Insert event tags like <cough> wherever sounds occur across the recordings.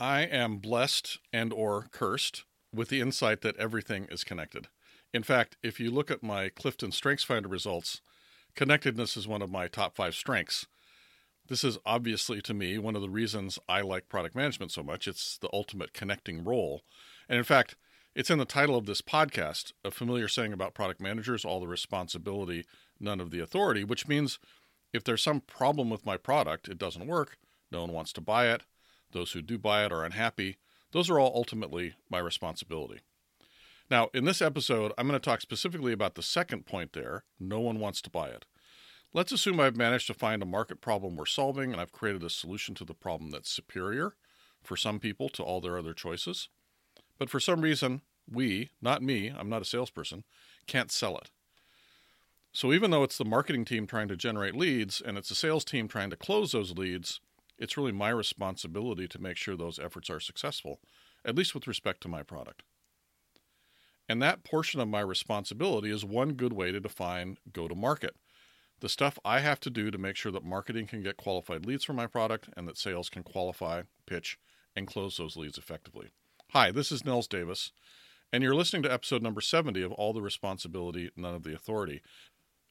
I am blessed and or cursed with the insight that everything is connected. In fact, if you look at my Clifton StrengthsFinder results, connectedness is one of my top 5 strengths. This is obviously to me one of the reasons I like product management so much. It's the ultimate connecting role. And in fact, it's in the title of this podcast, a familiar saying about product managers all the responsibility, none of the authority, which means if there's some problem with my product, it doesn't work, no one wants to buy it, those who do buy it are unhappy, those are all ultimately my responsibility. Now, in this episode, I'm going to talk specifically about the second point there no one wants to buy it. Let's assume I've managed to find a market problem we're solving and I've created a solution to the problem that's superior for some people to all their other choices. But for some reason, we, not me, I'm not a salesperson, can't sell it. So even though it's the marketing team trying to generate leads and it's the sales team trying to close those leads, it's really my responsibility to make sure those efforts are successful, at least with respect to my product. And that portion of my responsibility is one good way to define go to market. The stuff I have to do to make sure that marketing can get qualified leads for my product and that sales can qualify, pitch, and close those leads effectively. Hi, this is Nils Davis, and you're listening to episode number 70 of All the Responsibility, None of the Authority.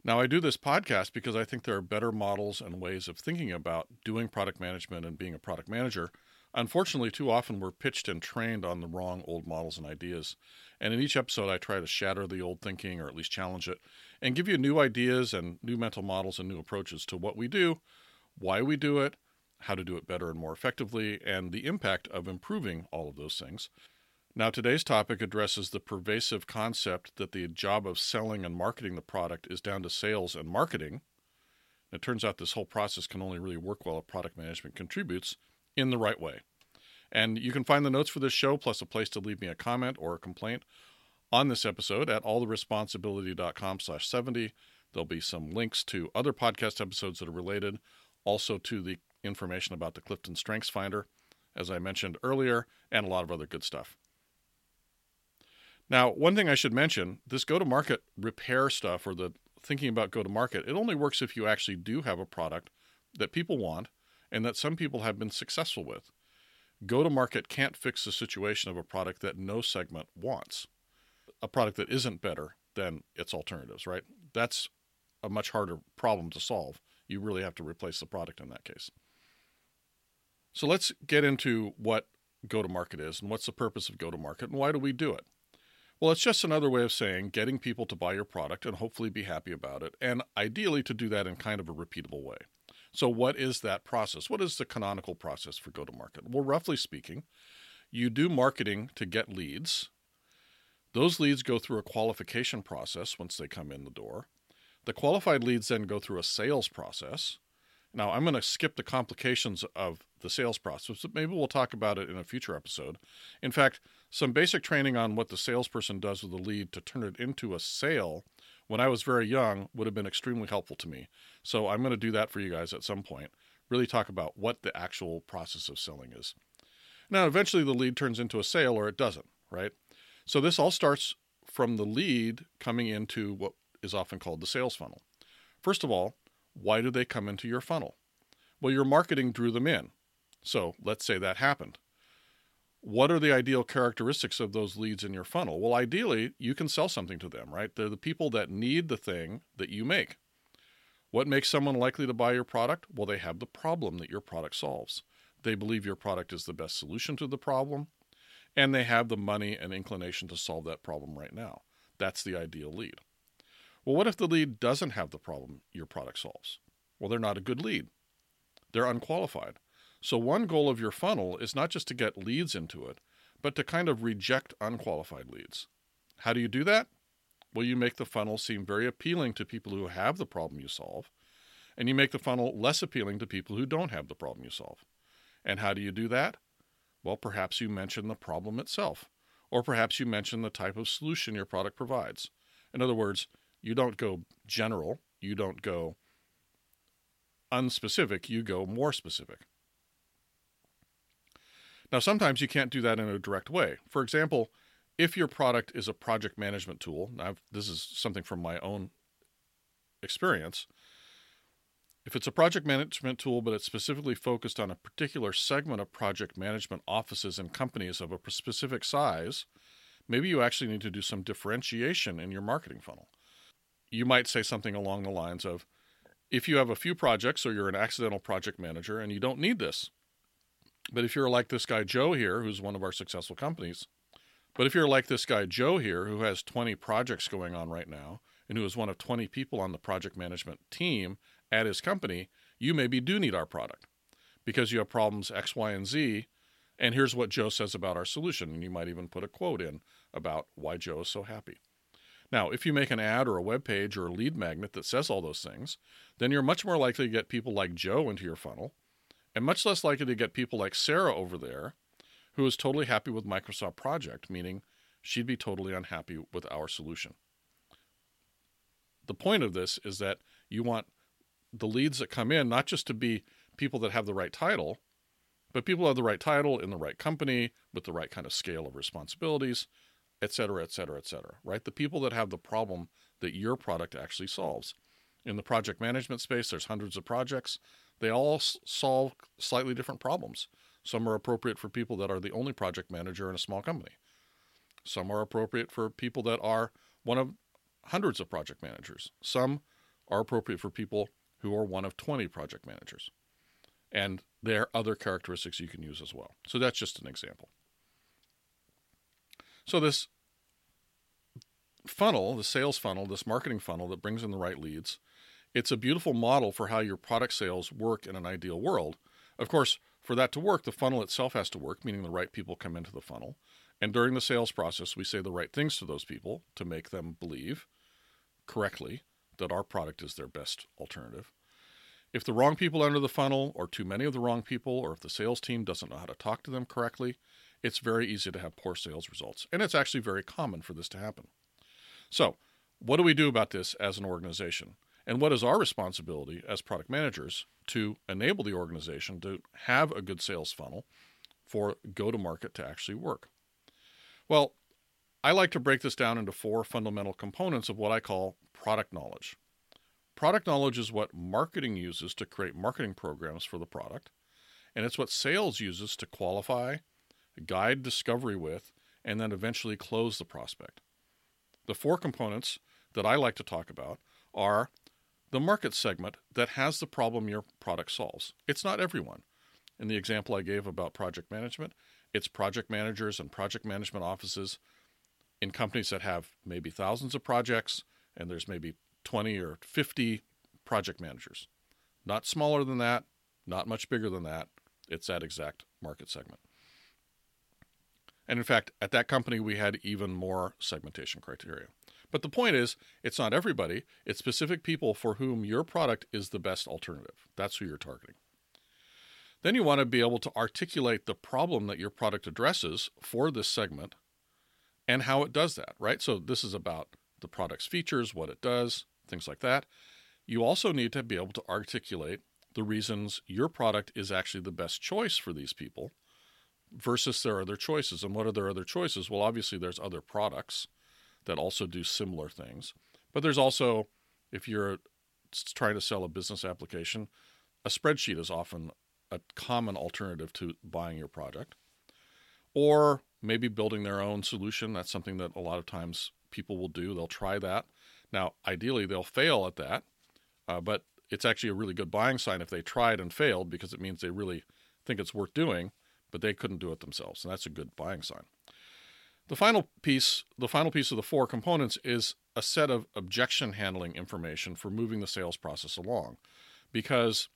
Now, I do this podcast because I think there are better models and ways of thinking about doing product management and being a product manager. Unfortunately, too often we're pitched and trained on the wrong old models and ideas. And in each episode, I try to shatter the old thinking or at least challenge it and give you new ideas and new mental models and new approaches to what we do, why we do it, how to do it better and more effectively, and the impact of improving all of those things. Now, today's topic addresses the pervasive concept that the job of selling and marketing the product is down to sales and marketing. It turns out this whole process can only really work well if product management contributes in the right way. And you can find the notes for this show, plus a place to leave me a comment or a complaint on this episode at alltheresponsibility.com slash 70. There'll be some links to other podcast episodes that are related, also to the information about the Clifton Strengths Finder, as I mentioned earlier, and a lot of other good stuff. Now, one thing I should mention this go to market repair stuff or the thinking about go to market, it only works if you actually do have a product that people want and that some people have been successful with. Go to market can't fix the situation of a product that no segment wants, a product that isn't better than its alternatives, right? That's a much harder problem to solve. You really have to replace the product in that case. So let's get into what go to market is and what's the purpose of go to market and why do we do it? Well, it's just another way of saying getting people to buy your product and hopefully be happy about it, and ideally to do that in kind of a repeatable way. So, what is that process? What is the canonical process for go to market? Well, roughly speaking, you do marketing to get leads. Those leads go through a qualification process once they come in the door. The qualified leads then go through a sales process. Now, I'm going to skip the complications of the sales process, but maybe we'll talk about it in a future episode. In fact, some basic training on what the salesperson does with a lead to turn it into a sale when I was very young would have been extremely helpful to me. So I'm going to do that for you guys at some point. Really talk about what the actual process of selling is. Now, eventually the lead turns into a sale or it doesn't, right? So this all starts from the lead coming into what is often called the sales funnel. First of all, why do they come into your funnel? Well, your marketing drew them in. So let's say that happened. What are the ideal characteristics of those leads in your funnel? Well, ideally, you can sell something to them, right? They're the people that need the thing that you make. What makes someone likely to buy your product? Well, they have the problem that your product solves. They believe your product is the best solution to the problem, and they have the money and inclination to solve that problem right now. That's the ideal lead. Well, what if the lead doesn't have the problem your product solves? Well, they're not a good lead. They're unqualified. So, one goal of your funnel is not just to get leads into it, but to kind of reject unqualified leads. How do you do that? Well, you make the funnel seem very appealing to people who have the problem you solve, and you make the funnel less appealing to people who don't have the problem you solve. And how do you do that? Well, perhaps you mention the problem itself, or perhaps you mention the type of solution your product provides. In other words, you don't go general, you don't go unspecific, you go more specific. Now, sometimes you can't do that in a direct way. For example, if your product is a project management tool, this is something from my own experience. If it's a project management tool, but it's specifically focused on a particular segment of project management offices and companies of a specific size, maybe you actually need to do some differentiation in your marketing funnel. You might say something along the lines of if you have a few projects or you're an accidental project manager and you don't need this, but if you're like this guy Joe here, who's one of our successful companies, but if you're like this guy Joe here, who has 20 projects going on right now, and who is one of 20 people on the project management team at his company, you maybe do need our product because you have problems X, Y, and Z. And here's what Joe says about our solution. And you might even put a quote in about why Joe is so happy. Now, if you make an ad or a web page or a lead magnet that says all those things, then you're much more likely to get people like Joe into your funnel and much less likely to get people like Sarah over there who is totally happy with Microsoft Project, meaning she'd be totally unhappy with our solution. The point of this is that you want the leads that come in not just to be people that have the right title, but people have the right title in the right company with the right kind of scale of responsibilities et cetera, et cetera, et cetera, right? The people that have the problem that your product actually solves. In the project management space, there's hundreds of projects. They all solve slightly different problems. Some are appropriate for people that are the only project manager in a small company. Some are appropriate for people that are one of hundreds of project managers. Some are appropriate for people who are one of 20 project managers. And there are other characteristics you can use as well. So that's just an example. So this funnel, the sales funnel, this marketing funnel that brings in the right leads, it's a beautiful model for how your product sales work in an ideal world. Of course, for that to work, the funnel itself has to work, meaning the right people come into the funnel. And during the sales process, we say the right things to those people to make them believe correctly that our product is their best alternative. If the wrong people enter the funnel, or too many of the wrong people, or if the sales team doesn't know how to talk to them correctly, it's very easy to have poor sales results. And it's actually very common for this to happen. So, what do we do about this as an organization? And what is our responsibility as product managers to enable the organization to have a good sales funnel for go to market to actually work? Well, I like to break this down into four fundamental components of what I call product knowledge. Product knowledge is what marketing uses to create marketing programs for the product, and it's what sales uses to qualify, guide discovery with, and then eventually close the prospect. The four components that I like to talk about are the market segment that has the problem your product solves. It's not everyone. In the example I gave about project management, it's project managers and project management offices in companies that have maybe thousands of projects and there's maybe 20 or 50 project managers. Not smaller than that, not much bigger than that. It's that exact market segment. And in fact, at that company, we had even more segmentation criteria. But the point is, it's not everybody, it's specific people for whom your product is the best alternative. That's who you're targeting. Then you want to be able to articulate the problem that your product addresses for this segment and how it does that, right? So this is about the product's features, what it does, things like that. You also need to be able to articulate the reasons your product is actually the best choice for these people versus their other choices. And what are their other choices? Well, obviously, there's other products that also do similar things. But there's also, if you're trying to sell a business application, a spreadsheet is often a common alternative to buying your product. Or maybe building their own solution. That's something that a lot of times people will do. They'll try that. Now, ideally, they'll fail at that, uh, but it's actually a really good buying sign if they tried and failed because it means they really think it's worth doing but they couldn't do it themselves, and that's a good buying sign. The final piece, the final piece of the four components is a set of objection handling information for moving the sales process along because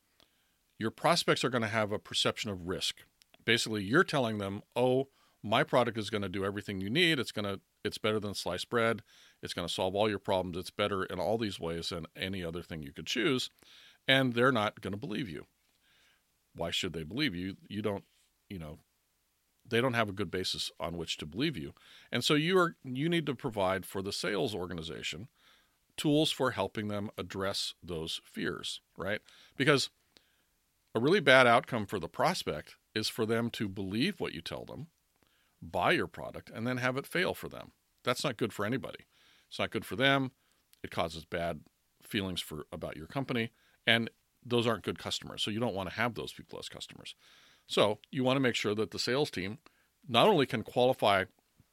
your prospects are going to have a perception of risk. Basically, you're telling them, "Oh, my product is going to do everything you need. It's going to it's better than sliced bread. It's going to solve all your problems. It's better in all these ways than any other thing you could choose." And they're not going to believe you. Why should they believe you? You don't you know they don't have a good basis on which to believe you. And so you are you need to provide for the sales organization tools for helping them address those fears right? Because a really bad outcome for the prospect is for them to believe what you tell them buy your product and then have it fail for them. That's not good for anybody. It's not good for them. It causes bad feelings for about your company. And those aren't good customers. So you don't want to have those people as customers. So you want to make sure that the sales team not only can qualify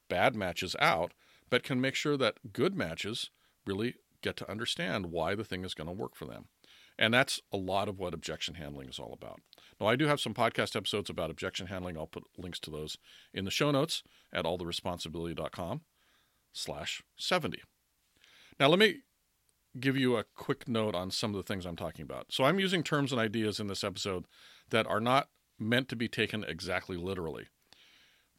bad matches out, but can make sure that good matches really get to understand why the thing is going to work for them. And that's a lot of what objection handling is all about. Now, I do have some podcast episodes about objection handling. I'll put links to those in the show notes at alltheresponsibility.com slash 70. Now, let me give you a quick note on some of the things I'm talking about. So I'm using terms and ideas in this episode that are not meant to be taken exactly literally.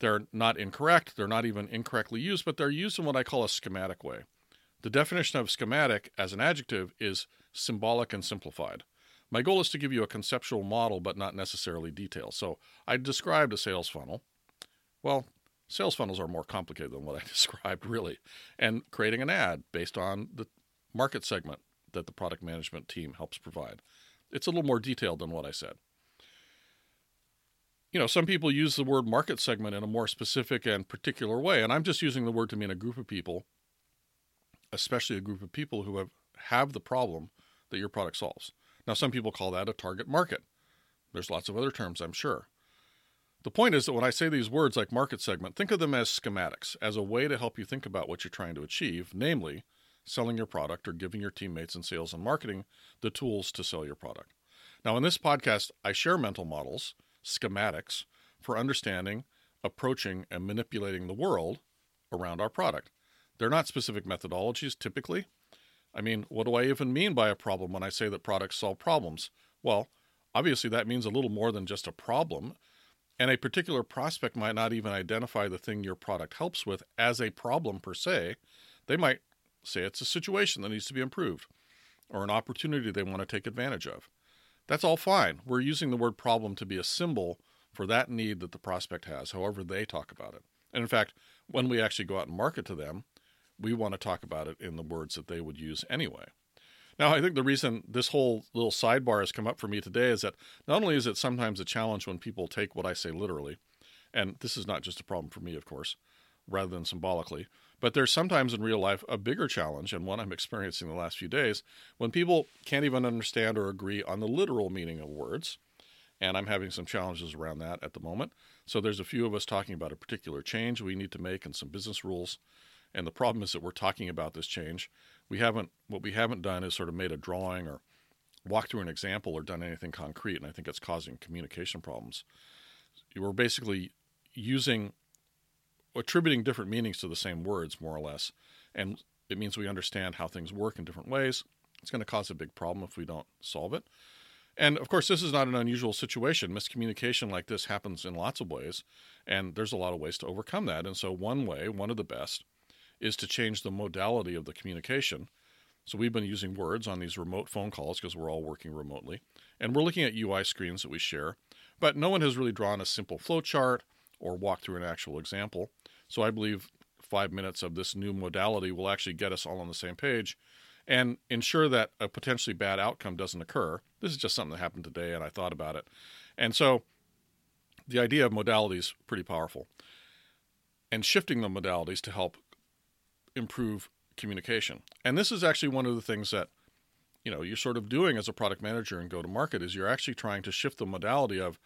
They're not incorrect, they're not even incorrectly used, but they're used in what I call a schematic way. The definition of schematic as an adjective is symbolic and simplified. My goal is to give you a conceptual model, but not necessarily detail. So I described a sales funnel. Well, sales funnels are more complicated than what I <laughs> described, really. And creating an ad based on the market segment that the product management team helps provide. It's a little more detailed than what I said. You know, some people use the word market segment in a more specific and particular way, and I'm just using the word to mean a group of people, especially a group of people who have, have the problem that your product solves. Now, some people call that a target market. There's lots of other terms, I'm sure. The point is that when I say these words like market segment, think of them as schematics, as a way to help you think about what you're trying to achieve, namely, selling your product or giving your teammates in sales and marketing the tools to sell your product. Now, in this podcast, I share mental models, schematics, for understanding, approaching, and manipulating the world around our product. They're not specific methodologies typically, I mean, what do I even mean by a problem when I say that products solve problems? Well, obviously, that means a little more than just a problem. And a particular prospect might not even identify the thing your product helps with as a problem per se. They might say it's a situation that needs to be improved or an opportunity they want to take advantage of. That's all fine. We're using the word problem to be a symbol for that need that the prospect has, however they talk about it. And in fact, when we actually go out and market to them, we want to talk about it in the words that they would use anyway. Now, I think the reason this whole little sidebar has come up for me today is that not only is it sometimes a challenge when people take what I say literally, and this is not just a problem for me, of course, rather than symbolically, but there's sometimes in real life a bigger challenge, and one I'm experiencing the last few days, when people can't even understand or agree on the literal meaning of words. And I'm having some challenges around that at the moment. So there's a few of us talking about a particular change we need to make and some business rules. And the problem is that we're talking about this change. We haven't what we haven't done is sort of made a drawing or walked through an example or done anything concrete, and I think it's causing communication problems. We're basically using attributing different meanings to the same words, more or less, and it means we understand how things work in different ways. It's going to cause a big problem if we don't solve it. And of course, this is not an unusual situation. Miscommunication like this happens in lots of ways, and there's a lot of ways to overcome that. And so, one way, one of the best, is to change the modality of the communication. So we've been using words on these remote phone calls because we're all working remotely. And we're looking at UI screens that we share, but no one has really drawn a simple flow chart or walk through an actual example. So I believe five minutes of this new modality will actually get us all on the same page and ensure that a potentially bad outcome doesn't occur. This is just something that happened today and I thought about it. And so the idea of modality is pretty powerful. And shifting the modalities to help improve communication. And this is actually one of the things that you know you're sort of doing as a product manager and go to market is you're actually trying to shift the modality of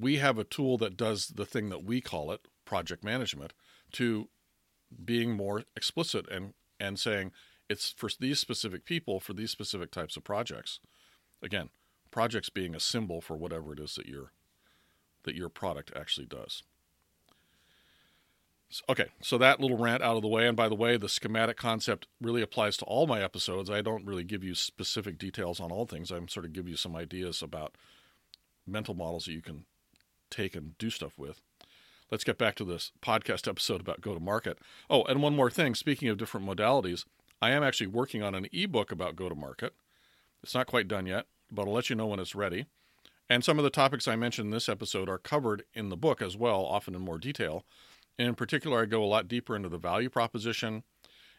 we have a tool that does the thing that we call it project management to being more explicit and and saying it's for these specific people for these specific types of projects again projects being a symbol for whatever it is that your that your product actually does Okay, so that little rant out of the way. And by the way, the schematic concept really applies to all my episodes. I don't really give you specific details on all things. I'm sort of give you some ideas about mental models that you can take and do stuff with. Let's get back to this podcast episode about go to market. Oh, and one more thing. Speaking of different modalities, I am actually working on an ebook about go to market. It's not quite done yet, but I'll let you know when it's ready. And some of the topics I mentioned in this episode are covered in the book as well, often in more detail. And in particular, I go a lot deeper into the value proposition,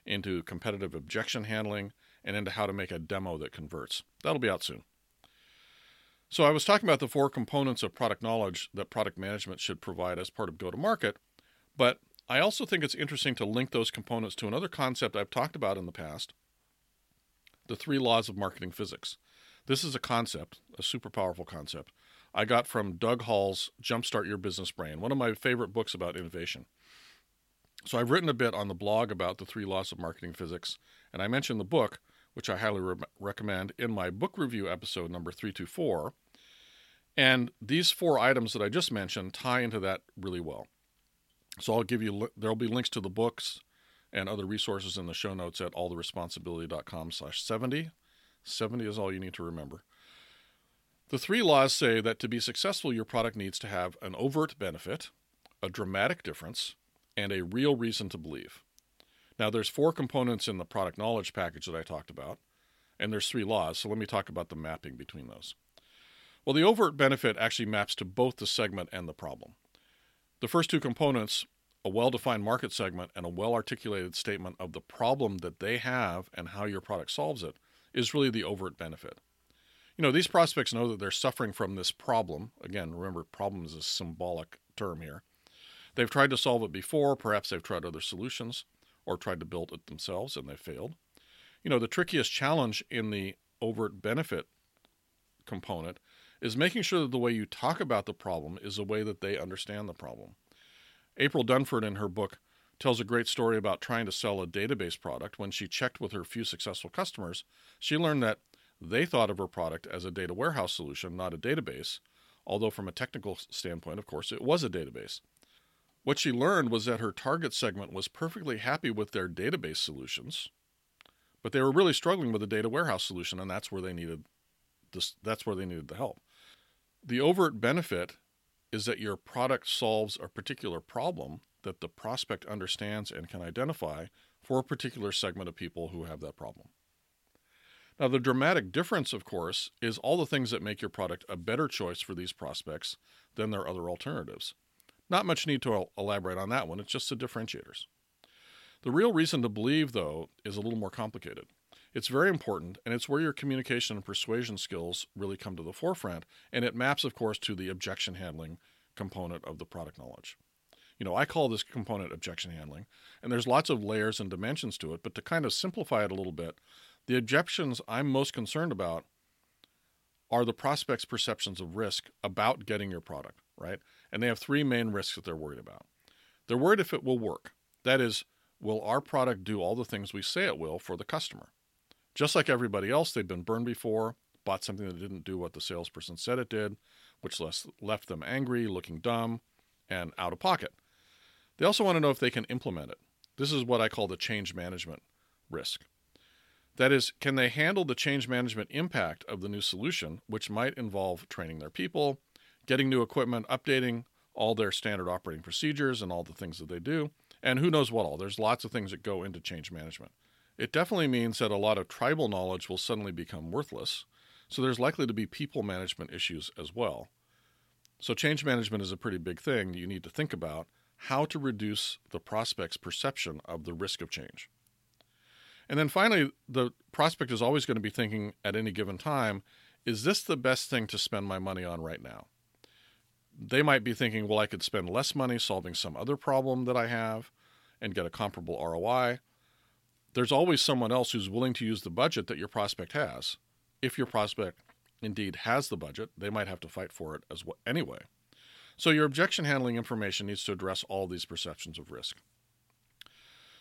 into competitive objection handling, and into how to make a demo that converts. That'll be out soon. So, I was talking about the four components of product knowledge that product management should provide as part of go to market, but I also think it's interesting to link those components to another concept I've talked about in the past the three laws of marketing physics. This is a concept, a super powerful concept. I got from Doug Hall's Jumpstart Your Business Brain, one of my favorite books about innovation. So I've written a bit on the blog about the three laws of marketing physics, and I mentioned the book, which I highly re- recommend, in my book review episode number 324. And these four items that I just mentioned tie into that really well. So I'll give you there'll be links to the books and other resources in the show notes at alltheresponsibility.com slash 70. 70 is all you need to remember. The three laws say that to be successful, your product needs to have an overt benefit, a dramatic difference, and a real reason to believe. Now, there's four components in the product knowledge package that I talked about, and there's three laws. So let me talk about the mapping between those. Well, the overt benefit actually maps to both the segment and the problem. The first two components, a well defined market segment and a well articulated statement of the problem that they have and how your product solves it, is really the overt benefit. You know, these prospects know that they're suffering from this problem. Again, remember, problem is a symbolic term here. They've tried to solve it before, perhaps they've tried other solutions or tried to build it themselves and they failed. You know, the trickiest challenge in the overt benefit component is making sure that the way you talk about the problem is a way that they understand the problem. April Dunford, in her book, tells a great story about trying to sell a database product. When she checked with her few successful customers, she learned that they thought of her product as a data warehouse solution, not a database, although from a technical standpoint, of course, it was a database. What she learned was that her target segment was perfectly happy with their database solutions, but they were really struggling with a data warehouse solution, and that's where they needed this, that's where they needed the help. The overt benefit is that your product solves a particular problem that the prospect understands and can identify for a particular segment of people who have that problem. Now, the dramatic difference, of course, is all the things that make your product a better choice for these prospects than their other alternatives. Not much need to elaborate on that one, it's just the differentiators. The real reason to believe, though, is a little more complicated. It's very important, and it's where your communication and persuasion skills really come to the forefront, and it maps, of course, to the objection handling component of the product knowledge. You know, I call this component objection handling, and there's lots of layers and dimensions to it, but to kind of simplify it a little bit, the objections I'm most concerned about are the prospect's perceptions of risk about getting your product, right? And they have three main risks that they're worried about. They're worried if it will work. That is, will our product do all the things we say it will for the customer? Just like everybody else, they've been burned before, bought something that didn't do what the salesperson said it did, which left them angry, looking dumb, and out of pocket. They also want to know if they can implement it. This is what I call the change management risk. That is, can they handle the change management impact of the new solution, which might involve training their people, getting new equipment, updating all their standard operating procedures and all the things that they do, and who knows what all. There's lots of things that go into change management. It definitely means that a lot of tribal knowledge will suddenly become worthless, so there's likely to be people management issues as well. So, change management is a pretty big thing. You need to think about how to reduce the prospect's perception of the risk of change. And then finally, the prospect is always going to be thinking at any given time is this the best thing to spend my money on right now? They might be thinking, well, I could spend less money solving some other problem that I have and get a comparable ROI. There's always someone else who's willing to use the budget that your prospect has. If your prospect indeed has the budget, they might have to fight for it as well anyway. So your objection handling information needs to address all these perceptions of risk.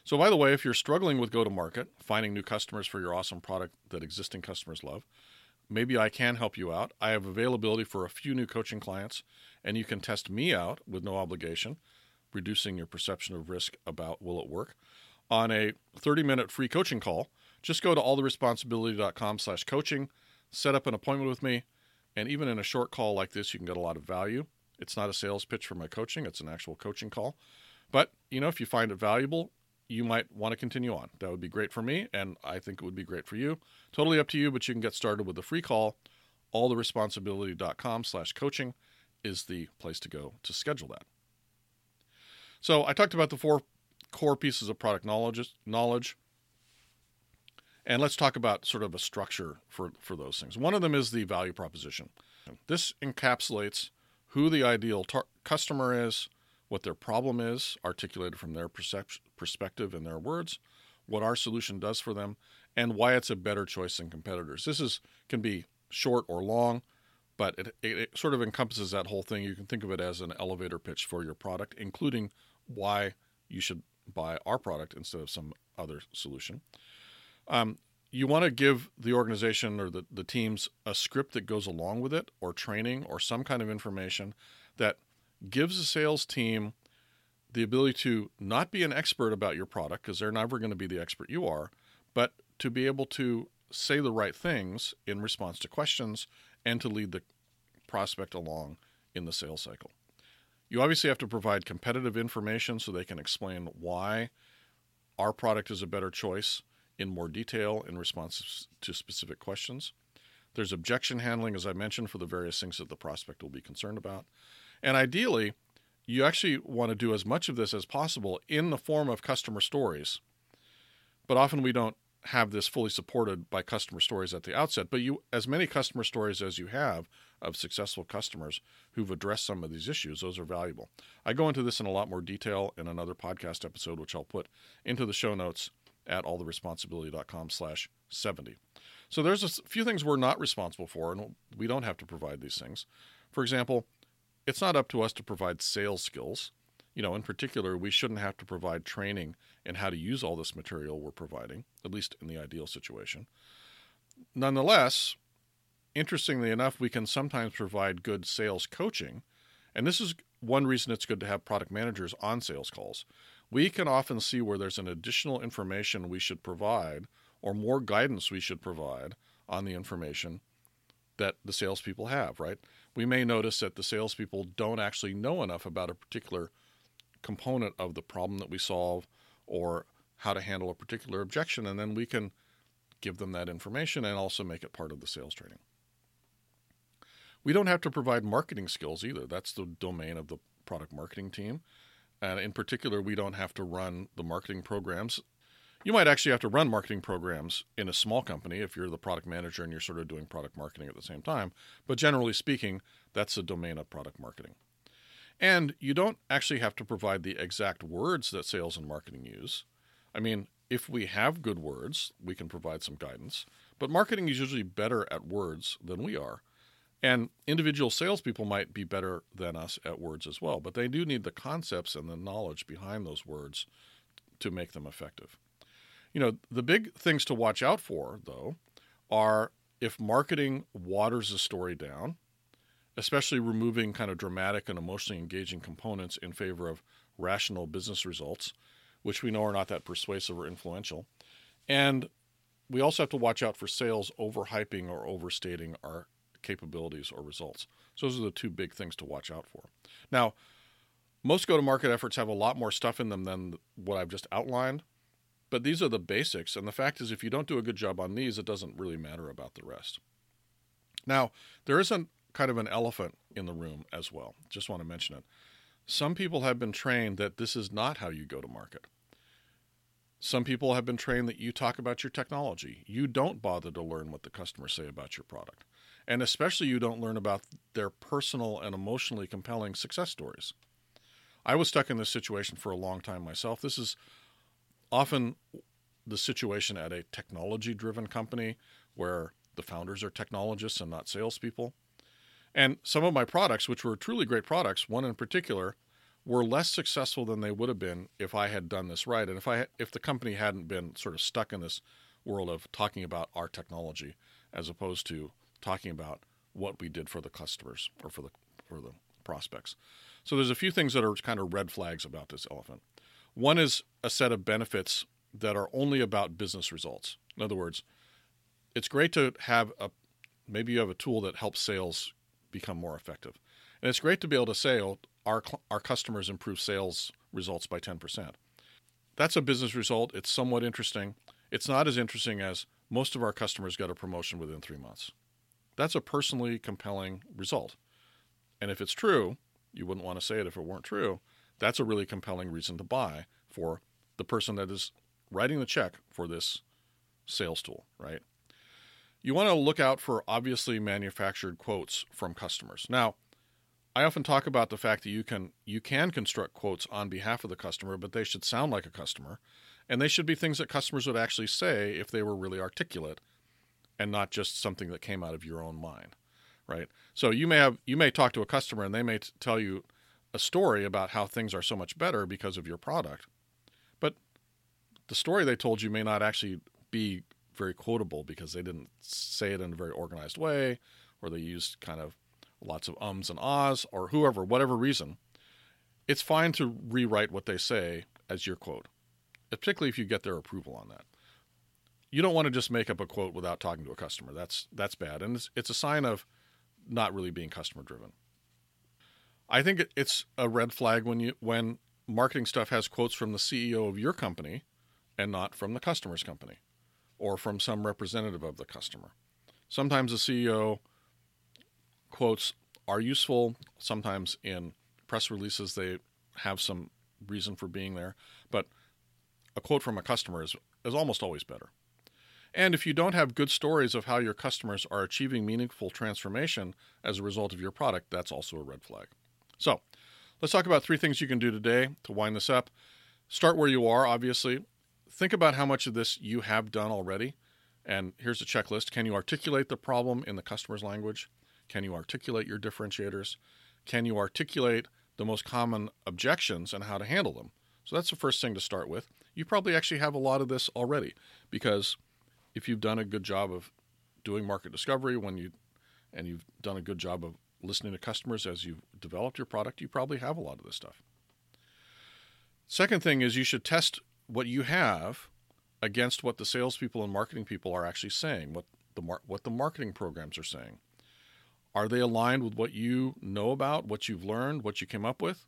So by the way, if you're struggling with go to market, finding new customers for your awesome product that existing customers love, maybe I can help you out. I have availability for a few new coaching clients, and you can test me out with no obligation, reducing your perception of risk about will it work on a 30 minute free coaching call. Just go to alltheresponsibility.com slash coaching, set up an appointment with me, and even in a short call like this, you can get a lot of value. It's not a sales pitch for my coaching, it's an actual coaching call. But, you know, if you find it valuable, you might want to continue on. That would be great for me, and I think it would be great for you. Totally up to you, but you can get started with a free call. Alltheresponsibility.com slash coaching is the place to go to schedule that. So I talked about the four core pieces of product knowledge, knowledge and let's talk about sort of a structure for, for those things. One of them is the value proposition. This encapsulates who the ideal tar- customer is, what their problem is, articulated from their percep- perspective and their words, what our solution does for them, and why it's a better choice than competitors. This is can be short or long, but it, it, it sort of encompasses that whole thing. You can think of it as an elevator pitch for your product, including why you should buy our product instead of some other solution. Um, you want to give the organization or the, the teams a script that goes along with it, or training, or some kind of information that gives the sales team the ability to not be an expert about your product because they're never going to be the expert you are, but to be able to say the right things in response to questions and to lead the prospect along in the sales cycle. You obviously have to provide competitive information so they can explain why our product is a better choice in more detail in response to specific questions. There's objection handling, as I mentioned, for the various things that the prospect will be concerned about. And ideally, you actually want to do as much of this as possible in the form of customer stories. But often we don't have this fully supported by customer stories at the outset, but you as many customer stories as you have of successful customers who've addressed some of these issues, those are valuable. I go into this in a lot more detail in another podcast episode, which I'll put into the show notes at alltheresponsibility.com slash 70. So there's a few things we're not responsible for, and we don't have to provide these things. For example, it's not up to us to provide sales skills. You know, in particular, we shouldn't have to provide training in how to use all this material we're providing, at least in the ideal situation. Nonetheless, interestingly enough, we can sometimes provide good sales coaching. And this is one reason it's good to have product managers on sales calls. We can often see where there's an additional information we should provide or more guidance we should provide on the information that the salespeople have, right? We may notice that the salespeople don't actually know enough about a particular component of the problem that we solve or how to handle a particular objection, and then we can give them that information and also make it part of the sales training. We don't have to provide marketing skills either. That's the domain of the product marketing team. And in particular, we don't have to run the marketing programs you might actually have to run marketing programs in a small company if you're the product manager and you're sort of doing product marketing at the same time. But generally speaking, that's the domain of product marketing. And you don't actually have to provide the exact words that sales and marketing use. I mean, if we have good words, we can provide some guidance. But marketing is usually better at words than we are. And individual salespeople might be better than us at words as well, but they do need the concepts and the knowledge behind those words to make them effective. You know, the big things to watch out for, though, are if marketing waters a story down, especially removing kind of dramatic and emotionally engaging components in favor of rational business results, which we know are not that persuasive or influential. And we also have to watch out for sales overhyping or overstating our capabilities or results. So those are the two big things to watch out for. Now, most go to market efforts have a lot more stuff in them than what I've just outlined. But these are the basics. And the fact is, if you don't do a good job on these, it doesn't really matter about the rest. Now, there isn't kind of an elephant in the room as well. Just want to mention it. Some people have been trained that this is not how you go to market. Some people have been trained that you talk about your technology. You don't bother to learn what the customers say about your product. And especially, you don't learn about their personal and emotionally compelling success stories. I was stuck in this situation for a long time myself. This is often the situation at a technology driven company where the founders are technologists and not salespeople. And some of my products, which were truly great products, one in particular, were less successful than they would have been if I had done this right, and if I if the company hadn't been sort of stuck in this world of talking about our technology as opposed to talking about what we did for the customers or for the for the prospects. So there's a few things that are kind of red flags about this elephant. One is a set of benefits that are only about business results. In other words, it's great to have a maybe you have a tool that helps sales become more effective. And it's great to be able to say, oh, our, our customers improve sales results by 10%. That's a business result. It's somewhat interesting. It's not as interesting as most of our customers got a promotion within three months. That's a personally compelling result. And if it's true, you wouldn't want to say it if it weren't true, that's a really compelling reason to buy for the person that is writing the check for this sales tool, right? You want to look out for obviously manufactured quotes from customers. Now, I often talk about the fact that you can you can construct quotes on behalf of the customer, but they should sound like a customer, and they should be things that customers would actually say if they were really articulate and not just something that came out of your own mind, right? So you may have you may talk to a customer and they may t- tell you a story about how things are so much better because of your product. But the story they told you may not actually be very quotable because they didn't say it in a very organized way or they used kind of lots of ums and ahs or whoever, whatever reason. It's fine to rewrite what they say as your quote, particularly if you get their approval on that. You don't want to just make up a quote without talking to a customer. That's that's bad, and it's, it's a sign of not really being customer driven. I think it's a red flag when you when marketing stuff has quotes from the CEO of your company and not from the customer's company or from some representative of the customer. Sometimes the CEO quotes are useful, sometimes in press releases they have some reason for being there, but a quote from a customer is, is almost always better. And if you don't have good stories of how your customers are achieving meaningful transformation as a result of your product, that's also a red flag. So, let's talk about three things you can do today to wind this up. Start where you are, obviously. Think about how much of this you have done already. And here's a checklist Can you articulate the problem in the customer's language? Can you articulate your differentiators? Can you articulate the most common objections and how to handle them? So that's the first thing to start with. You probably actually have a lot of this already because if you've done a good job of doing market discovery when you and you've done a good job of listening to customers as you've developed your product, you probably have a lot of this stuff. Second thing is you should test what you have against what the salespeople and marketing people are actually saying, what the mar- what the marketing programs are saying. Are they aligned with what you know about, what you've learned, what you came up with?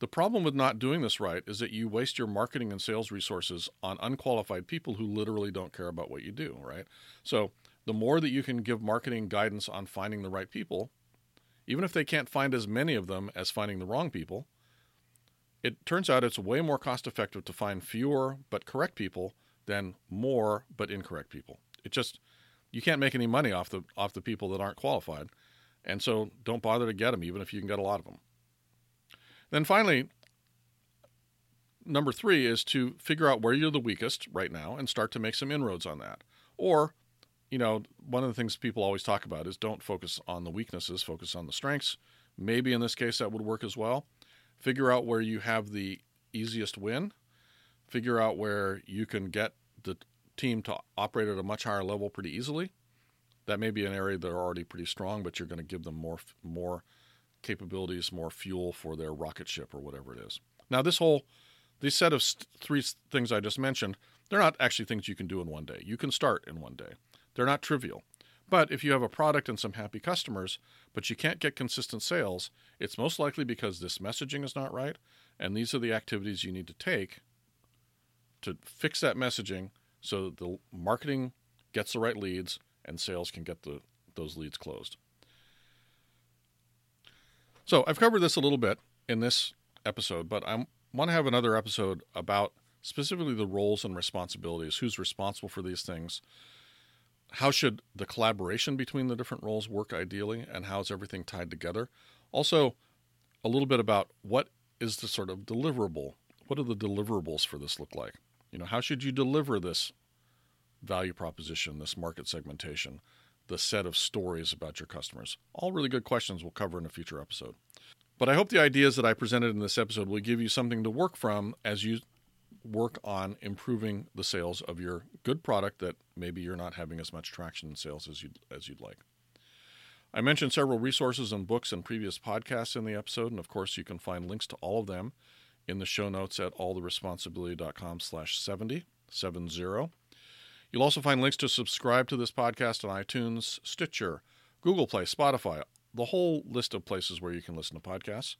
The problem with not doing this right is that you waste your marketing and sales resources on unqualified people who literally don't care about what you do, right? So, the more that you can give marketing guidance on finding the right people, even if they can't find as many of them as finding the wrong people, it turns out it's way more cost effective to find fewer but correct people than more but incorrect people. It just you can't make any money off the off the people that aren't qualified. And so don't bother to get them even if you can get a lot of them. Then finally, number 3 is to figure out where you're the weakest right now and start to make some inroads on that. Or you know, one of the things people always talk about is don't focus on the weaknesses, focus on the strengths. Maybe in this case that would work as well. Figure out where you have the easiest win. Figure out where you can get the team to operate at a much higher level pretty easily. That may be an area they're already pretty strong, but you're going to give them more more capabilities, more fuel for their rocket ship or whatever it is. Now, this whole this set of three things I just mentioned, they're not actually things you can do in one day. You can start in one day. They're not trivial. But if you have a product and some happy customers, but you can't get consistent sales, it's most likely because this messaging is not right. And these are the activities you need to take to fix that messaging so that the marketing gets the right leads and sales can get the, those leads closed. So I've covered this a little bit in this episode, but I want to have another episode about specifically the roles and responsibilities, who's responsible for these things, how should the collaboration between the different roles work ideally and how is everything tied together? Also a little bit about what is the sort of deliverable what do the deliverables for this look like? You know how should you deliver this value proposition this market segmentation the set of stories about your customers? All really good questions we'll cover in a future episode. But i hope the ideas that i presented in this episode will give you something to work from as you work on improving the sales of your good product that maybe you're not having as much traction in sales as you'd, as you'd like. I mentioned several resources and books in previous podcasts in the episode, and of course you can find links to all of them in the show notes at alltheresponsibility.com slash 70, 70. You'll also find links to subscribe to this podcast on iTunes, Stitcher, Google Play, Spotify, the whole list of places where you can listen to podcasts.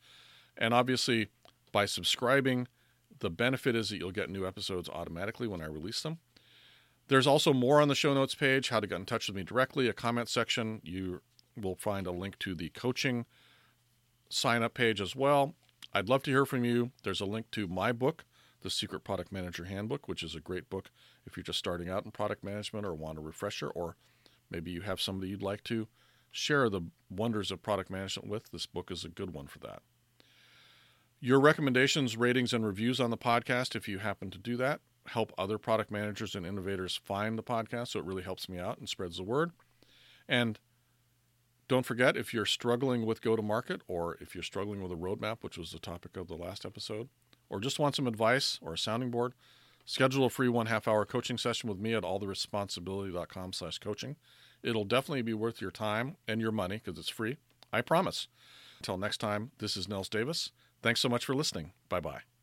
And obviously, by subscribing, the benefit is that you'll get new episodes automatically when I release them. There's also more on the show notes page, how to get in touch with me directly, a comment section. You will find a link to the coaching sign up page as well. I'd love to hear from you. There's a link to my book, The Secret Product Manager Handbook, which is a great book if you're just starting out in product management or want a refresher, or maybe you have somebody you'd like to share the wonders of product management with. This book is a good one for that. Your recommendations, ratings, and reviews on the podcast, if you happen to do that, help other product managers and innovators find the podcast, so it really helps me out and spreads the word. And don't forget if you're struggling with go to market or if you're struggling with a roadmap, which was the topic of the last episode, or just want some advice or a sounding board, schedule a free one half hour coaching session with me at alltheresponsibility.com slash coaching. It'll definitely be worth your time and your money because it's free. I promise. Until next time, this is Nils Davis. Thanks so much for listening. Bye bye.